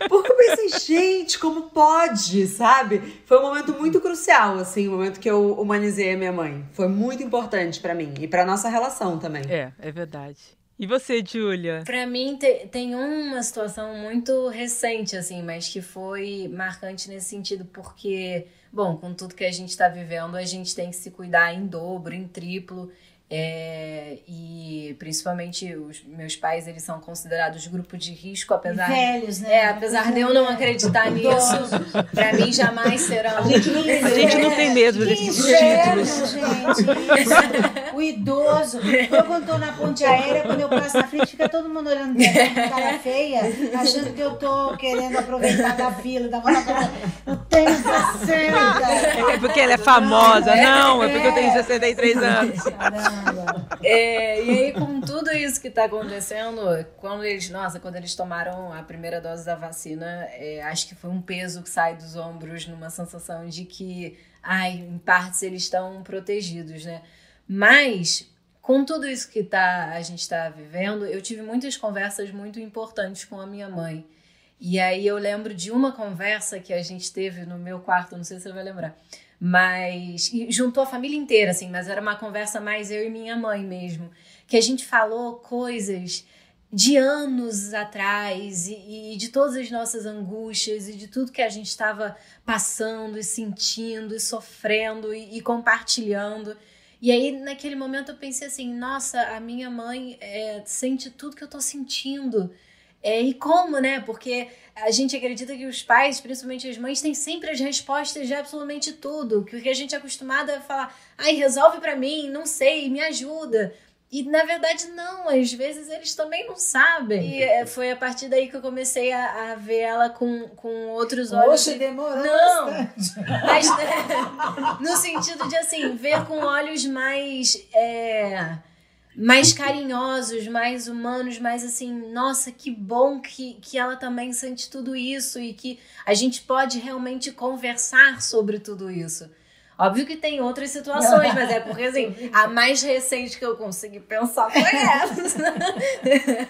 porque eu pensei, gente, como pode, sabe? Foi um momento muito crucial, assim, o momento que eu humanizei a minha mãe. Foi muito importante para mim e para nossa relação também. É, é verdade. E você, Júlia? Para mim te, tem uma situação muito recente assim, mas que foi marcante nesse sentido porque, bom, com tudo que a gente está vivendo, a gente tem que se cuidar em dobro, em triplo. É, e principalmente os meus pais, eles são considerados grupo de risco, apesar, velhos, né? é, apesar de eu não acreditar nisso, para mim jamais serão. A gente não, a gente não tem medo desses títulos. Gente. o idoso. Eu quando tô na ponte aérea, quando eu passo na frente, fica todo mundo olhando com cara feia, achando que eu tô querendo aproveitar da fila, da Eu tenho 60. É porque ela é famosa. Não, é porque eu tenho 63 anos. Caramba. É, e aí, com tudo isso que está acontecendo, quando eles, nossa, quando eles tomaram a primeira dose da vacina, é, acho que foi um peso que sai dos ombros, numa sensação de que, ai, em partes eles estão protegidos, né? Mas com tudo isso que tá, a gente está vivendo, eu tive muitas conversas muito importantes com a minha mãe. E aí eu lembro de uma conversa que a gente teve no meu quarto, não sei se você vai lembrar mas juntou a família inteira, assim, mas era uma conversa mais eu e minha mãe mesmo, que a gente falou coisas de anos atrás e, e de todas as nossas angústias e de tudo que a gente estava passando e sentindo e sofrendo e, e, compartilhando. E aí, naquele momento, eu pensei assim: nossa, a minha mãe é, sente tudo que eu tô sentindo. É, e como, né? Porque a gente acredita que os pais, principalmente as mães, têm sempre as respostas de absolutamente tudo. Que o que a gente é acostumado é falar, ai, resolve para mim, não sei, me ajuda. E na verdade, não, às vezes eles também não sabem. E é, foi a partir daí que eu comecei a, a ver ela com, com outros olhos. Poxa, demorou não, Mas né, no sentido de assim, ver com olhos mais. É, mais carinhosos, mais humanos, mais assim, nossa, que bom que, que ela também sente tudo isso e que a gente pode realmente conversar sobre tudo isso. Óbvio que tem outras situações, mas é porque assim, a mais recente que eu consegui pensar foi essa.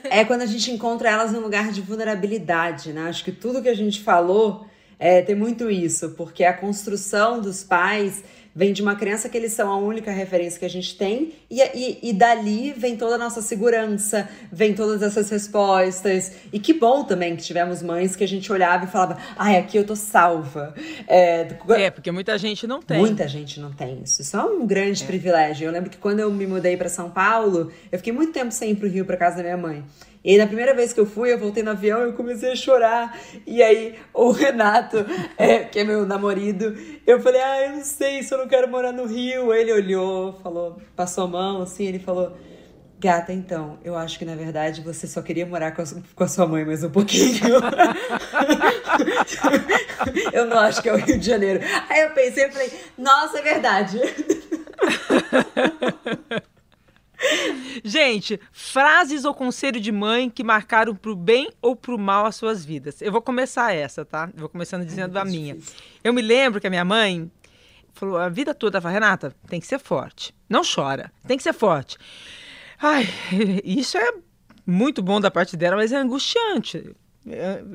é quando a gente encontra elas num lugar de vulnerabilidade, né? Acho que tudo que a gente falou é, tem muito isso, porque a construção dos pais vem de uma crença que eles são a única referência que a gente tem, e, e, e dali vem toda a nossa segurança, vem todas essas respostas. E que bom também que tivemos mães que a gente olhava e falava, ai, aqui eu tô salva. É, é porque muita gente não tem. Muita gente não tem isso. Isso é um grande é. privilégio. Eu lembro que quando eu me mudei para São Paulo, eu fiquei muito tempo sem ir pro Rio, para casa da minha mãe. E aí, na primeira vez que eu fui, eu voltei no avião e eu comecei a chorar. E aí, o Renato, é, que é meu namorado, eu falei, ah, eu não sei se eu não quero morar no Rio. Ele olhou, falou, passou a mão, assim, ele falou, gata, então, eu acho que na verdade você só queria morar com a, com a sua mãe mais um pouquinho. eu não acho que é o Rio de Janeiro. Aí eu pensei, falei, nossa, é verdade. Gente, frases ou conselho de mãe que marcaram pro bem ou pro mal as suas vidas. Eu vou começar essa, tá? Eu vou começando dizendo a minha. Eu me lembro que a minha mãe falou a vida toda, falou, Renata, tem que ser forte. Não chora, tem que ser forte. Ai, isso é muito bom da parte dela, mas é angustiante.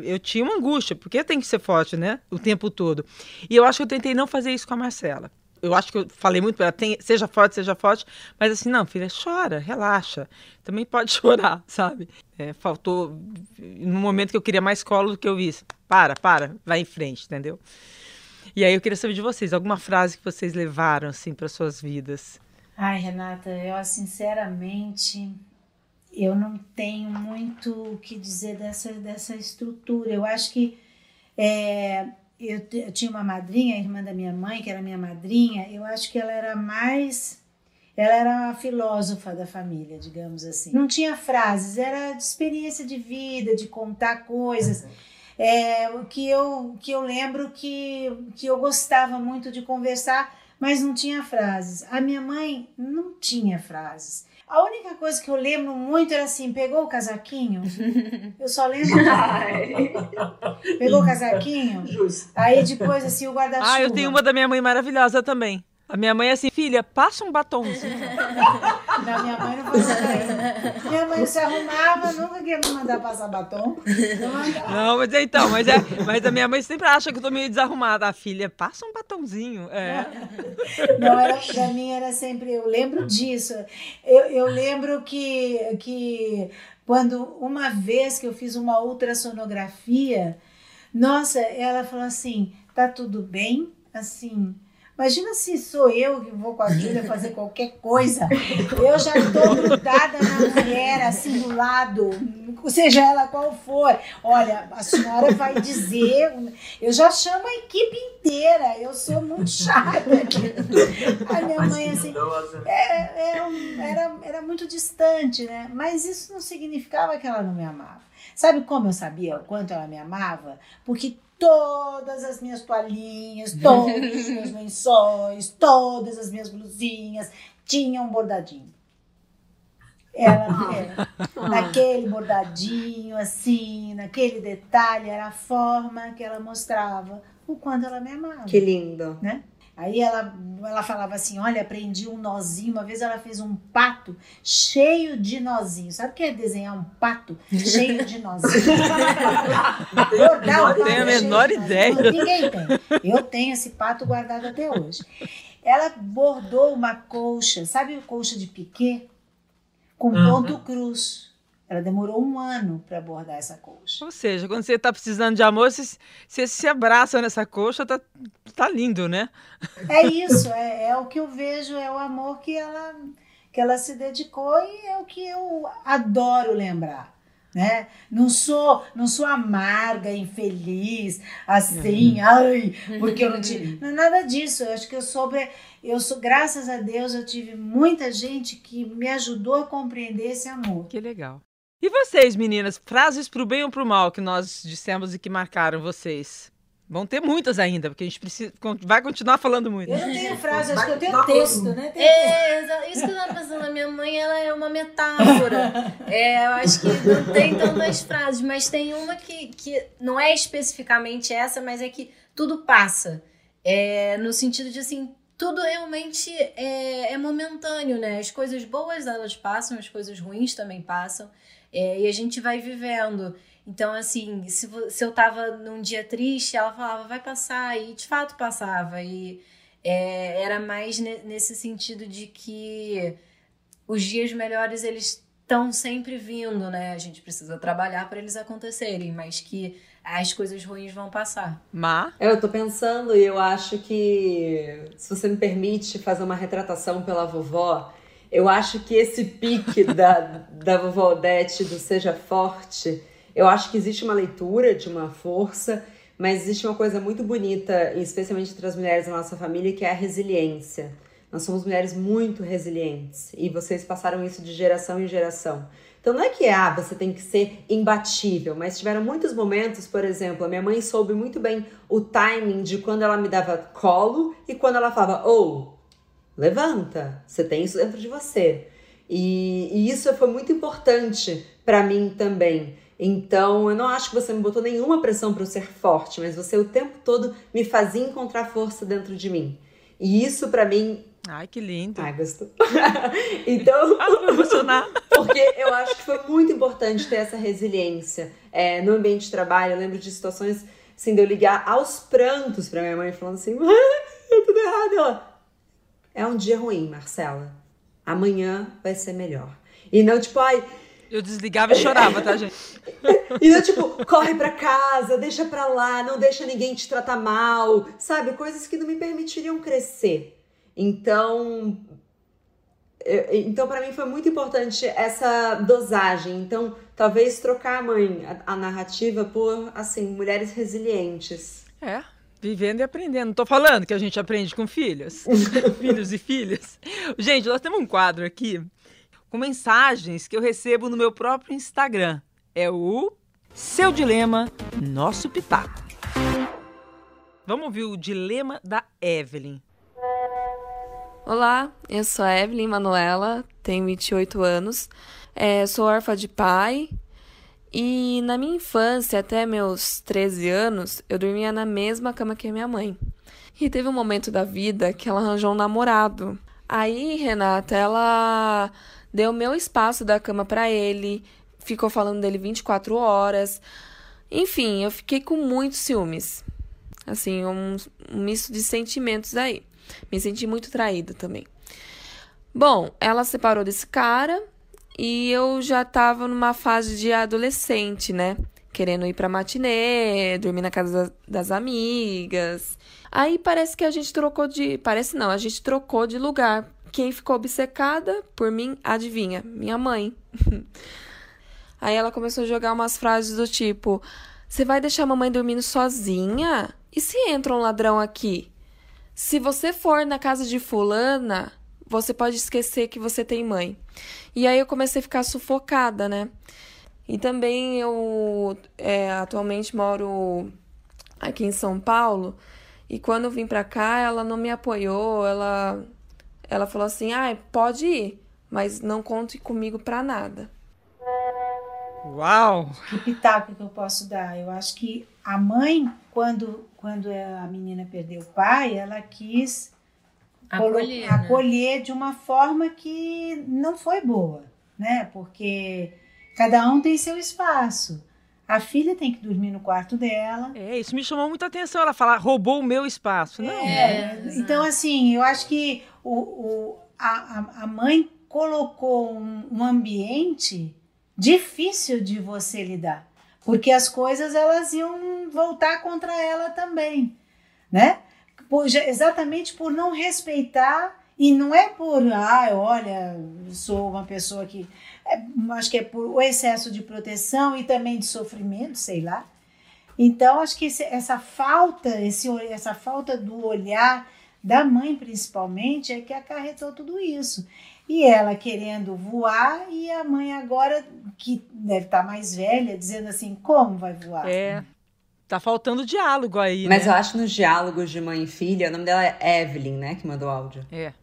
Eu tinha uma angústia, porque tem que ser forte, né? O tempo todo. E eu acho que eu tentei não fazer isso com a Marcela eu acho que eu falei muito para ela, seja forte, seja forte, mas assim, não, filha, chora, relaxa. Também pode chorar, sabe? É, faltou, no momento que eu queria mais colo do que eu vi. Para, para, vai em frente, entendeu? E aí eu queria saber de vocês, alguma frase que vocês levaram, assim, para suas vidas? Ai, Renata, eu, sinceramente, eu não tenho muito o que dizer dessa, dessa estrutura. Eu acho que é, eu, eu, tinha uma madrinha, irmã da minha mãe, que era minha madrinha, eu acho que ela era mais. Ela era a filósofa da família, digamos assim. Não tinha frases, era de experiência de vida, de contar coisas. É, o que eu, que eu lembro que, que eu gostava muito de conversar mas não tinha frases. A minha mãe não tinha frases. A única coisa que eu lembro muito era assim: pegou o casaquinho? Eu só lembro. pegou o casaquinho? Aí depois, assim, o guarda-chuva. Ah, eu tenho uma da minha mãe maravilhosa também. A minha mãe é assim, filha, passa um batomzinho. Não, minha mãe não fazia isso. Minha mãe se arrumava, nunca queria me mandar passar batom. Não, não mas é, então, mas, é, mas a minha mãe sempre acha que eu tô meio desarrumada. A filha, passa um batomzinho. É. Não, era, pra mim era sempre, eu lembro disso. Eu, eu lembro que, que quando uma vez que eu fiz uma ultrassonografia, nossa, ela falou assim, tá tudo bem? Assim, Imagina se sou eu que vou com a Júlia fazer qualquer coisa. Eu já estou grudada na mulher, assim, do lado, seja ela qual for. Olha, a senhora vai dizer. Eu já chamo a equipe inteira. Eu sou muito chata. A minha mãe, assim, é, é, era, era muito distante, né? Mas isso não significava que ela não me amava. Sabe como eu sabia o quanto ela me amava? Porque todas as minhas toalhinhas, todos os meus lençóis, todas as minhas blusinhas tinham um bordadinho. Ela, era, naquele bordadinho, assim, naquele detalhe, era a forma que ela mostrava o quanto ela me amava. Que lindo. Né? Aí ela, ela falava assim: Olha, aprendi um nozinho. Uma vez ela fez um pato cheio de nozinhos. Sabe o que é desenhar um pato cheio de nozinhos? Bordar Não tenho a menor ideia. Ninguém tem. Eu tenho esse pato guardado até hoje. Ela bordou uma colcha, sabe colcha de piquê? Com ponto uhum. cruz. Ela demorou um ano para abordar essa coxa. Ou seja, quando você está precisando de amor, você, você, se abraça nessa coxa, tá, tá lindo, né? É isso, é, é, o que eu vejo, é o amor que ela, que ela se dedicou e é o que eu adoro lembrar. Né? Não sou, não sou amarga, infeliz, assim, uhum. ai, porque eu não tive. Não é nada disso. Eu acho que eu soube, eu sou, graças a Deus, eu tive muita gente que me ajudou a compreender esse amor. Que legal. E vocês, meninas, frases para o bem ou para o mal que nós dissemos e que marcaram vocês? Vão ter muitas ainda, porque a gente precisa, vai continuar falando muito. Eu não tenho frase, acho que eu tenho texto, né? Tem é, isso que eu estava pensando. A minha mãe, ela é uma metáfora. é, eu acho que não tem tantas frases, mas tem uma que, que não é especificamente essa, mas é que tudo passa. É, no sentido de, assim, tudo realmente é, é momentâneo, né? As coisas boas, elas passam, as coisas ruins também passam. É, e a gente vai vivendo. Então, assim, se, se eu tava num dia triste, ela falava, vai passar, e de fato passava. E é, era mais ne nesse sentido de que os dias melhores, eles estão sempre vindo, né? A gente precisa trabalhar para eles acontecerem, mas que as coisas ruins vão passar. Má? Eu tô pensando e eu acho que, se você me permite fazer uma retratação pela vovó, eu acho que esse pique da, da vovó Odete do Seja Forte, eu acho que existe uma leitura de uma força, mas existe uma coisa muito bonita, especialmente entre as mulheres da nossa família, que é a resiliência. Nós somos mulheres muito resilientes e vocês passaram isso de geração em geração. Então não é que ah, você tem que ser imbatível, mas tiveram muitos momentos, por exemplo, a minha mãe soube muito bem o timing de quando ela me dava colo e quando ela falava, ou oh, levanta, você tem isso dentro de você. E, e isso foi muito importante para mim também. Então, eu não acho que você me botou nenhuma pressão para eu ser forte, mas você o tempo todo me fazia encontrar força dentro de mim. E isso para mim. Ai, que lindo. Ai, gostou. então. emocionar. porque eu acho que foi muito importante ter essa resiliência é, no ambiente de trabalho. Eu lembro de situações assim, de eu ligar aos prantos para minha mãe, falando assim: é tudo errado. Ela, é um dia ruim, Marcela. Amanhã vai ser melhor. E não tipo, ai. Eu desligava e chorava, tá, gente? e não tipo, corre pra casa, deixa pra lá, não deixa ninguém te tratar mal, sabe? Coisas que não me permitiriam crescer. Então, então para mim foi muito importante essa dosagem. Então, talvez trocar a mãe, a, a narrativa por assim, mulheres resilientes. É, Vivendo e aprendendo. Não tô falando que a gente aprende com filhos. filhos e filhas. Gente, nós temos um quadro aqui com mensagens que eu recebo no meu próprio Instagram. É o Seu Dilema, Nosso Pitaco. Vamos ouvir o dilema da Evelyn. Olá, eu sou a Evelyn Manuela, tenho 28 anos, é, sou órfã de pai e na minha infância, até meus 13 anos, eu dormia na mesma cama que a minha mãe. E teve um momento da vida que ela arranjou um namorado. Aí, Renata, ela deu meu espaço da cama para ele, ficou falando dele 24 horas. Enfim, eu fiquei com muitos ciúmes. Assim, um, um misto de sentimentos aí. Me senti muito traída também. Bom, ela separou desse cara e eu já tava numa fase de adolescente, né? Querendo ir pra matinê, dormir na casa das amigas. Aí parece que a gente trocou de. Parece não, a gente trocou de lugar. Quem ficou obcecada por mim, adivinha? Minha mãe. Aí ela começou a jogar umas frases do tipo: Você vai deixar a mamãe dormindo sozinha? E se entra um ladrão aqui? Se você for na casa de fulana, você pode esquecer que você tem mãe. E aí eu comecei a ficar sufocada, né? E também eu é, atualmente moro aqui em São Paulo. E quando eu vim pra cá, ela não me apoiou. Ela, ela falou assim: ah, pode ir, mas não conte comigo pra nada. Uau! Que pitaco que eu posso dar? Eu acho que a mãe, quando, quando a menina perdeu o pai, ela quis acolher, né? acolher de uma forma que não foi boa, né? Porque cada um tem seu espaço. A filha tem que dormir no quarto dela. É, isso me chamou muita atenção. Ela fala, roubou o meu espaço. Não. É, então, assim, eu acho que o, o, a, a mãe colocou um, um ambiente difícil de você lidar porque as coisas elas iam voltar contra ela também, né? Por, exatamente por não respeitar e não é por, ah, olha, sou uma pessoa que é, acho que é por o excesso de proteção e também de sofrimento, sei lá. Então acho que esse, essa falta, esse, essa falta do olhar da mãe principalmente é que acarretou tudo isso. E ela querendo voar e a mãe agora que deve estar tá mais velha dizendo assim como vai voar? É tá faltando diálogo aí mas né? eu acho nos diálogos de mãe e filha o nome dela é Evelyn né que mandou áudio é,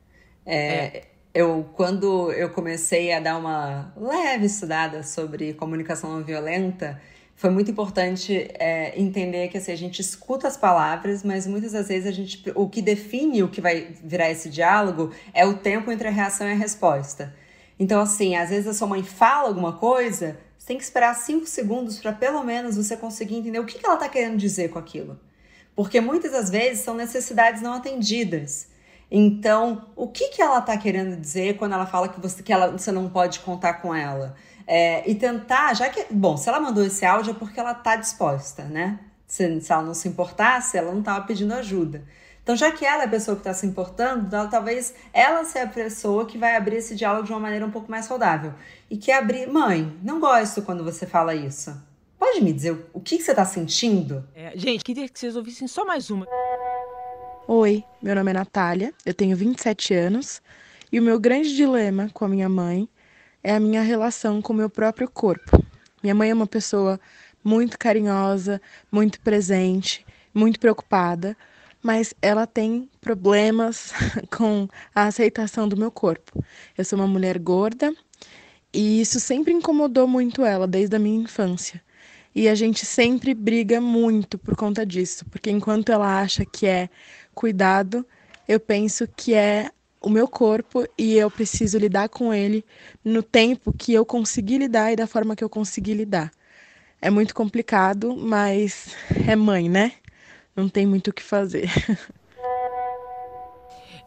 é, é. eu quando eu comecei a dar uma leve estudada sobre comunicação não violenta foi muito importante é, entender que assim, a gente escuta as palavras, mas muitas das vezes a gente, o que define o que vai virar esse diálogo é o tempo entre a reação e a resposta. Então, assim, às vezes a sua mãe fala alguma coisa, você tem que esperar cinco segundos para pelo menos você conseguir entender o que, que ela está querendo dizer com aquilo. Porque muitas das vezes são necessidades não atendidas. Então, o que, que ela está querendo dizer quando ela fala que você, que ela, você não pode contar com ela? É, e tentar, já que. Bom, se ela mandou esse áudio é porque ela tá disposta, né? Se, se ela não se importasse, ela não estava pedindo ajuda. Então, já que ela é a pessoa que está se importando, ela, talvez ela seja a pessoa que vai abrir esse diálogo de uma maneira um pouco mais saudável. E que abrir, mãe, não gosto quando você fala isso. Pode me dizer o que, que você está sentindo? É, gente, queria que vocês ouvissem só mais uma. Oi, meu nome é Natália, eu tenho 27 anos e o meu grande dilema com a minha mãe é a minha relação com o meu próprio corpo. Minha mãe é uma pessoa muito carinhosa, muito presente, muito preocupada, mas ela tem problemas com a aceitação do meu corpo. Eu sou uma mulher gorda e isso sempre incomodou muito ela desde a minha infância. E a gente sempre briga muito por conta disso, porque enquanto ela acha que é cuidado, eu penso que é o meu corpo e eu preciso lidar com ele no tempo que eu consegui lidar e da forma que eu consegui lidar. É muito complicado, mas é mãe, né? Não tem muito o que fazer.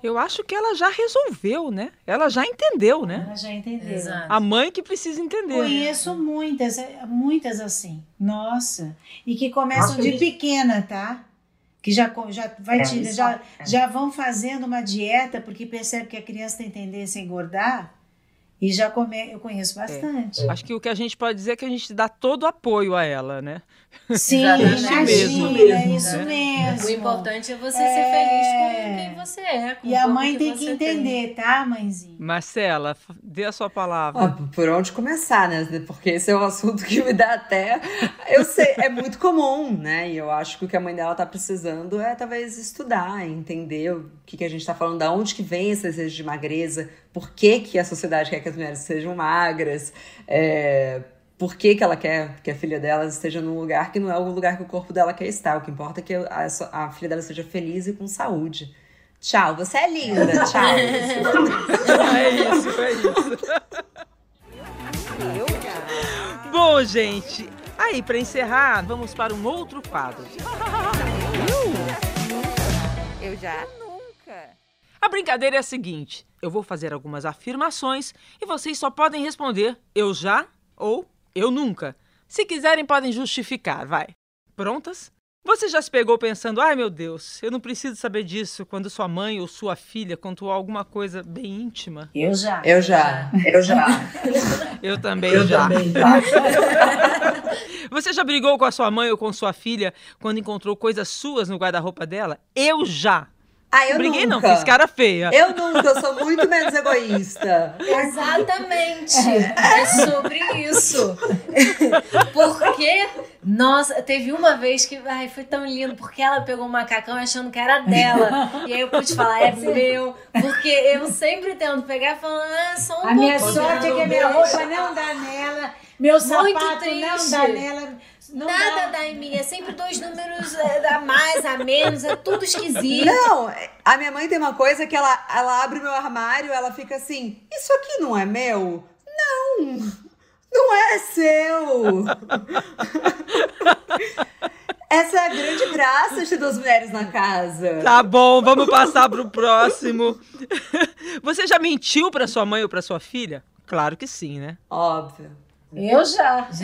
Eu acho que ela já resolveu, né? Ela já entendeu, né? Ela já entendeu. Exato. A mãe que precisa entender. Conheço né? muitas, muitas assim. Nossa. E que começam Nossa, de pequena, tá? que já, já vai é, tirar, já, é. já vão fazendo uma dieta porque percebe que a criança tem tendência a engordar e já come, eu conheço é. bastante. É. Acho que o que a gente pode dizer é que a gente dá todo o apoio a ela, né? Sim, imagina, mesmo, é isso né? mesmo. O importante é você É. ser feliz com quem você é. com E a mãe tem que entender, tá, mãezinha? Marcela, dê a sua palavra. Ó, por onde começar, né? Porque esse é um assunto que me dá até. Eu sei, é muito comum, né? E eu acho que o que a mãe dela tá precisando é talvez estudar, entender o que, que a gente tá falando, da onde que vem esse desejo de magreza, por que, que a sociedade quer que as mulheres sejam magras, é, por que, que ela quer que a filha dela esteja num lugar que não é o lugar que o corpo dela quer estar. O que importa é que a, a filha dela seja feliz e com saúde. Tchau, você é linda, tchau. É isso, é isso. Bom, gente, aí para encerrar, vamos para um outro quadro. Eu já nunca. A brincadeira é a seguinte: eu vou fazer algumas afirmações e vocês só podem responder eu já ou eu nunca. Se quiserem, podem justificar, vai. Prontas? Você já se pegou pensando, ai meu Deus, eu não preciso saber disso quando sua mãe ou sua filha contou alguma coisa bem íntima? Eu já. Eu já, eu já. Eu também já. Você já brigou com a sua mãe ou com sua filha quando encontrou coisas suas no guarda-roupa dela? Eu já. Ah, eu Briguei nunca. não, fiz cara feia. Eu nunca, eu sou muito menos egoísta. Exatamente. é sobre isso. Porque, nossa, teve uma vez que ai, foi tão lindo, porque ela pegou o macacão achando que era dela. E aí eu pude falar, é meu. Porque eu sempre tento pegar e falar, ah, só um A minha sorte é que a minha roupa não dá nela, meu sapato não dá nela. Não Nada dá. dá em mim, é sempre dois números é, a mais, a menos, é tudo esquisito. Não, a minha mãe tem uma coisa que ela, ela abre o meu armário, ela fica assim: Isso aqui não é meu? Não, não é seu. Essa é a grande graça de duas mulheres na casa. Tá bom, vamos passar pro próximo. Você já mentiu pra sua mãe ou pra sua filha? Claro que sim, né? Óbvio. Eu já.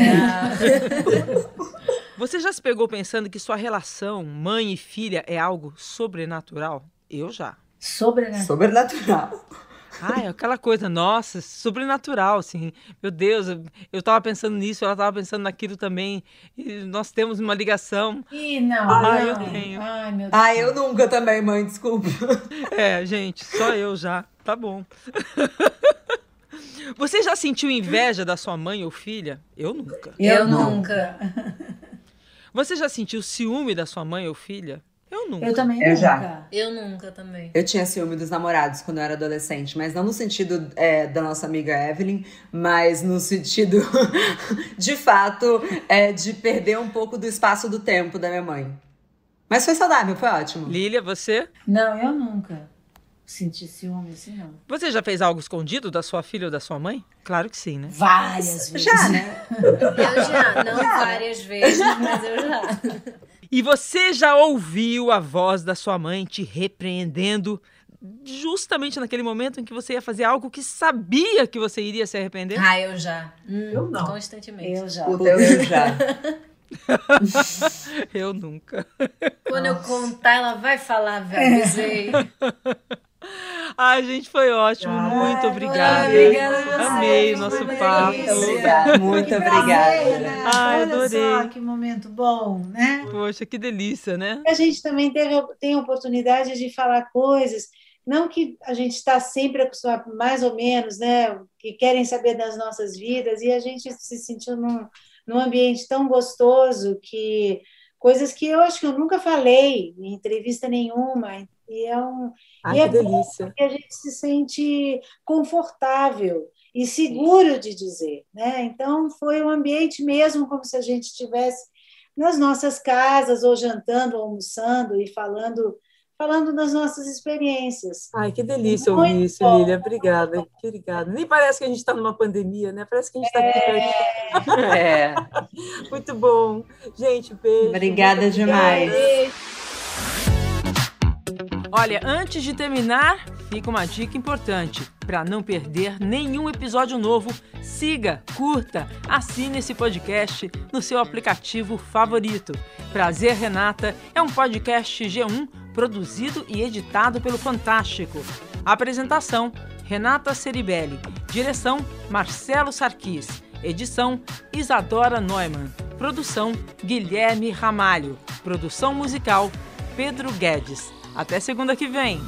Você já se pegou pensando que sua relação mãe e filha é algo sobrenatural? Eu já. Sobrenatural. Sobrenatural. Ah, é aquela coisa, nossa, sobrenatural, assim. Meu Deus, eu, eu tava pensando nisso, ela tava pensando naquilo também. E nós temos uma ligação. Ih, não. Ah, não. eu tenho. Ai, meu Deus. Ah, eu nunca também, mãe, desculpa. É, gente, só eu já. Tá bom. Você já sentiu inveja da sua mãe ou filha? Eu nunca. Eu Não. nunca. Você já sentiu ciúme da sua mãe ou filha? Eu nunca. Eu também Eu nunca. já. Eu nunca também. Eu tinha ciúme dos namorados quando eu era adolescente, mas não no sentido é, da nossa amiga Evelyn, mas no sentido, de fato, é, de perder um pouco do espaço do tempo da minha mãe. Mas foi saudável, foi ótimo. Lília, você? Não, eu nunca senti ciúme assim, não. Você já fez algo escondido da sua filha ou da sua mãe? Claro que sim, né? Várias vezes. Já, né? Eu já, não várias vezes, mas eu já. E você já ouviu a voz da sua mãe te repreendendo justamente naquele momento em que você ia fazer algo que sabia que você iria se arrepender? Ah, eu já. Hum, Eu não. Constantemente. Eu já. O teu eu já. Eu nunca. Quando eu contar, ela vai falar, velho. Ai, gente, foi ótimo. Muito obrigada. obrigada você. Amei o nosso papo. delícia. Muito Que obrigada. prazer, né? Ai, Olha adorei. só que momento bom, né? Poxa, que delícia, né? A gente também teve, tem a oportunidade de falar coisas, não que a gente está sempre acostumado, mais ou menos, né? Que querem saber das nossas vidas, e a gente se sentiu num, num ambiente tão gostoso que coisas que eu acho que eu nunca falei em entrevista nenhuma, e é um, Ai, E é que delícia. que a gente se sente confortável e seguro de dizer, né? Então foi um ambiente mesmo como se a gente estivesse nas nossas casas ou jantando, ou almoçando e falando falando das nossas experiências. Ai, que delícia Muito ouvir isso, bom. Lília. Obrigada, obrigada. Nem parece que a gente está numa pandemia, né? Parece que a gente está aqui perto. É. Muito bom. Gente, beijo. Obrigada Muito demais. Olha, antes de terminar, fica uma dica importante. Para não perder nenhum episódio novo, siga, curta, assine esse podcast no seu aplicativo favorito. Prazer Renata é um podcast G1 produzido e editado pelo Fantástico. Apresentação: Renata Ceribelli. Direção: Marcelo Sarquis. Edição: Isadora Neumann. Produção Guilherme Ramalho. Produção musical Pedro Guedes. Até segunda que vem!